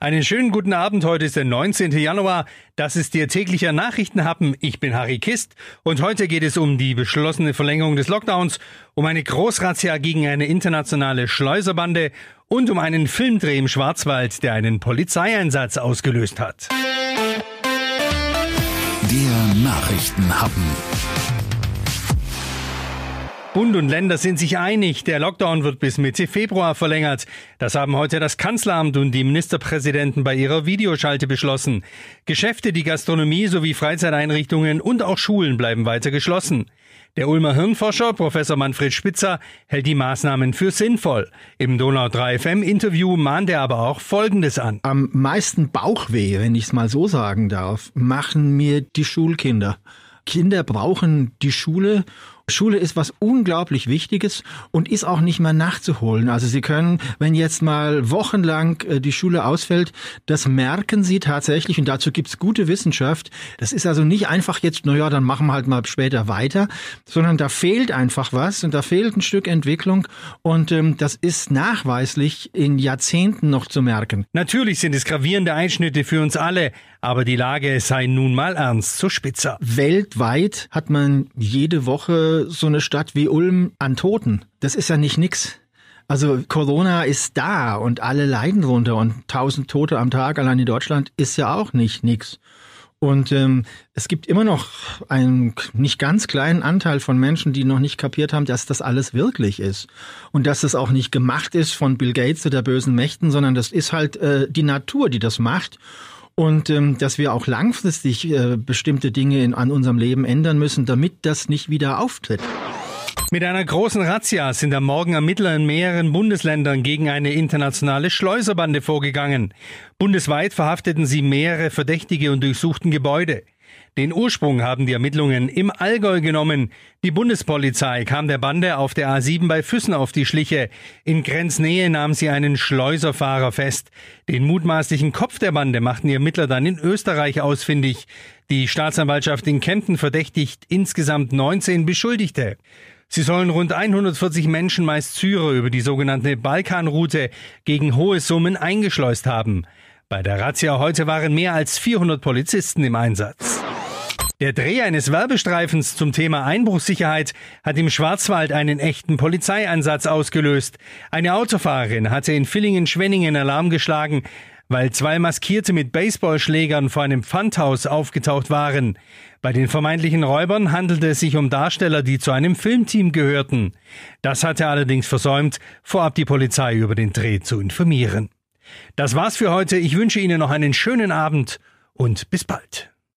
Einen schönen guten Abend. Heute ist der 19. Januar. Das ist Ihr täglicher Nachrichtenhappen. Ich bin Harry Kist und heute geht es um die beschlossene Verlängerung des Lockdowns, um eine Großrazzia gegen eine internationale Schleuserbande und um einen Filmdreh im Schwarzwald, der einen Polizeieinsatz ausgelöst hat. Der Nachrichtenhappen. Bund und Länder sind sich einig, der Lockdown wird bis Mitte Februar verlängert. Das haben heute das Kanzleramt und die Ministerpräsidenten bei ihrer Videoschalte beschlossen. Geschäfte, die Gastronomie sowie Freizeiteinrichtungen und auch Schulen bleiben weiter geschlossen. Der Ulmer Hirnforscher Professor Manfred Spitzer hält die Maßnahmen für sinnvoll. Im Donau 3 FM Interview mahnt er aber auch Folgendes an. Am meisten Bauchweh, wenn ich es mal so sagen darf, machen mir die Schulkinder. Kinder brauchen die Schule Schule ist was unglaublich Wichtiges und ist auch nicht mehr nachzuholen. Also Sie können, wenn jetzt mal wochenlang äh, die Schule ausfällt, das merken Sie tatsächlich und dazu gibt's gute Wissenschaft. Das ist also nicht einfach jetzt, na ja, dann machen wir halt mal später weiter, sondern da fehlt einfach was und da fehlt ein Stück Entwicklung und ähm, das ist nachweislich in Jahrzehnten noch zu merken. Natürlich sind es gravierende Einschnitte für uns alle, aber die Lage sei nun mal ernst, so spitzer. Weltweit hat man jede Woche so eine Stadt wie Ulm an Toten. Das ist ja nicht nix. Also Corona ist da und alle leiden drunter und tausend Tote am Tag allein in Deutschland ist ja auch nicht nix. Und ähm, es gibt immer noch einen nicht ganz kleinen Anteil von Menschen, die noch nicht kapiert haben, dass das alles wirklich ist. Und dass das auch nicht gemacht ist von Bill Gates oder bösen Mächten, sondern das ist halt äh, die Natur, die das macht und ähm, dass wir auch langfristig äh, bestimmte Dinge in, an unserem Leben ändern müssen, damit das nicht wieder auftritt. Mit einer großen Razzia sind am Morgen Ermittler in mehreren Bundesländern gegen eine internationale Schleuserbande vorgegangen. Bundesweit verhafteten sie mehrere Verdächtige und durchsuchten Gebäude. Den Ursprung haben die Ermittlungen im Allgäu genommen. Die Bundespolizei kam der Bande auf der A7 bei Füssen auf die Schliche. In Grenznähe nahm sie einen Schleuserfahrer fest. Den mutmaßlichen Kopf der Bande machten die Ermittler dann in Österreich ausfindig. Die Staatsanwaltschaft in Kempten verdächtigt insgesamt 19 Beschuldigte. Sie sollen rund 140 Menschen, meist Syrer, über die sogenannte Balkanroute gegen hohe Summen eingeschleust haben. Bei der Razzia heute waren mehr als 400 Polizisten im Einsatz. Der Dreh eines Werbestreifens zum Thema Einbruchssicherheit hat im Schwarzwald einen echten Polizeieinsatz ausgelöst. Eine Autofahrerin hatte in Villingen-Schwenningen Alarm geschlagen, weil zwei Maskierte mit Baseballschlägern vor einem Pfandhaus aufgetaucht waren. Bei den vermeintlichen Räubern handelte es sich um Darsteller, die zu einem Filmteam gehörten. Das hatte allerdings versäumt, vorab die Polizei über den Dreh zu informieren. Das war's für heute. Ich wünsche Ihnen noch einen schönen Abend und bis bald.